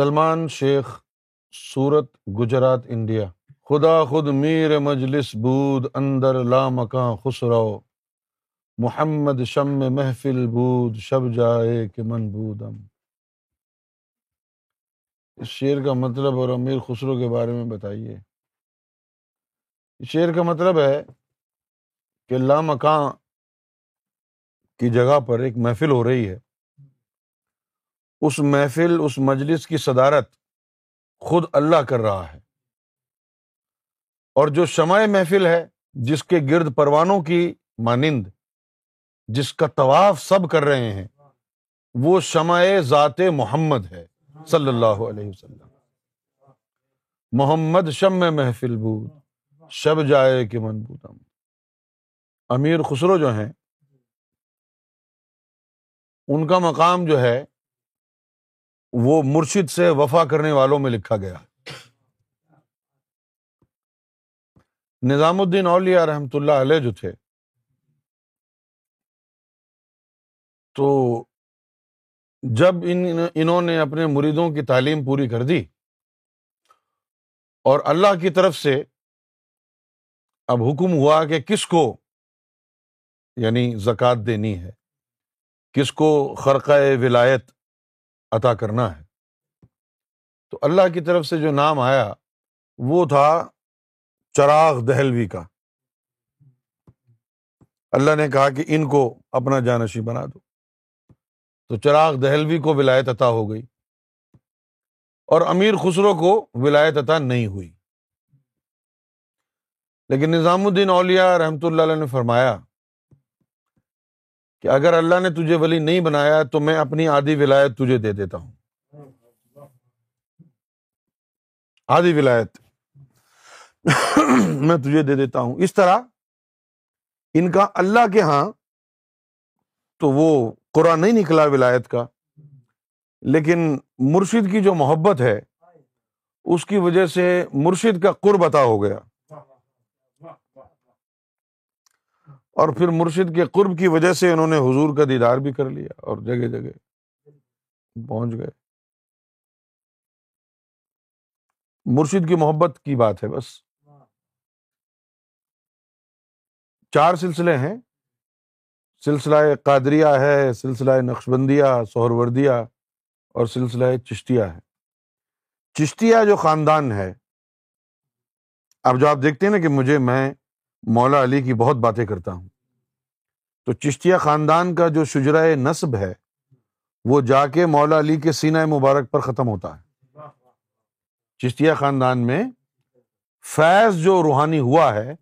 سلمان شیخ، سورت گجرات، انڈیا۔ خدا خود میر مجلس بود، اندر لا مکان خسرو۔ محمد شم محفل بود، شب جائے کہ من بودم۔ اس شعر کا مطلب اور امیر خسرو کے بارے میں بتائیے۔ اس شعر کا مطلب ہے کہ لا مکان کی جگہ پر ایک محفل ہو رہی ہے۔ اس محفل، اس مجلس کی صدارت خود اللہ کر رہا ہے۔ اور جو شمع محفل ہے، جس کے گرد پروانوں کی مانند، جس کا طواف سب کر رہے ہیں، وہ شمع ذات محمد ہے، صلی اللہ علیہ وسلم۔ محمد شم محفل بود، شب جائے کہ من بودم امیر خسرو جو ہیں، ان کا مقام جو ہے وہ مرشد سے وفا کرنے والوں میں لکھا گیا۔ نظام الدین اولیا رحمۃ اللہ علیہ جو تھے، تو جب ان، انہوں نے اپنے مریدوں کی تعلیم پوری کر دی اور اللہ کی طرف سے اب حکم ہوا کہ کس کو یعنی زکوٰۃ دینی ہے، کس کو خرقۂ ولایت عطا کرنا ہے۔ تو اللہ کی طرف سے جو نام آیا، وہ تھا چراغ دہلوی کا۔ اللہ نے کہا کہ ان کو اپنا جانشی بنا دو۔ تو چراغ دہلوی کو ولایت عطا ہو گئی۔ اور امیر خسرو کو ولایت عطا نہیں ہوئی۔ لیکن نظام الدین اولیا رحمۃ اللہ علیہ نے فرمایا کہ اگر اللہ نے تجھے ولی نہیں بنایا تو میں اپنی آدھی ولایت تجھے دے دیتا ہوں۔ آدھی ولایت میں تجھے دے دیتا ہوں۔ اس طرح ان کا اللہ کے ہاں تو وہ قرآن نہیں نکلا ولایت کا، لیکن مرشد کی جو محبت ہے، اس کی وجہ سے مرشد کا قرب عطا ہو گیا۔ اور پھر مرشد کے قرب کی وجہ سے انہوں نے حضور کا دیدار بھی کر لیا اور جگہ جگہ پہنچ گئے۔ مرشد کی محبت کی بات ہے بس۔ چار سلسلے ہیں۔ سلسلہ قادریہ ہے، سلسلہ نقش بندیا سہر وردیا اور سلسلہ چشتیہ ہے۔ چشتیہ جو خاندان ہے، اب جو آپ دیکھتے ہیں نا کہ مجھے میں مولا علی کی بہت باتیں کرتا ہوں۔ تو چشتیہ خاندان کا جو شجرائے نصب ہے، وہ جا کے مولا علی کے سینہ مبارک پر ختم ہوتا ہے۔ چشتیہ خاندان میں فیض جو روحانی ہوا ہے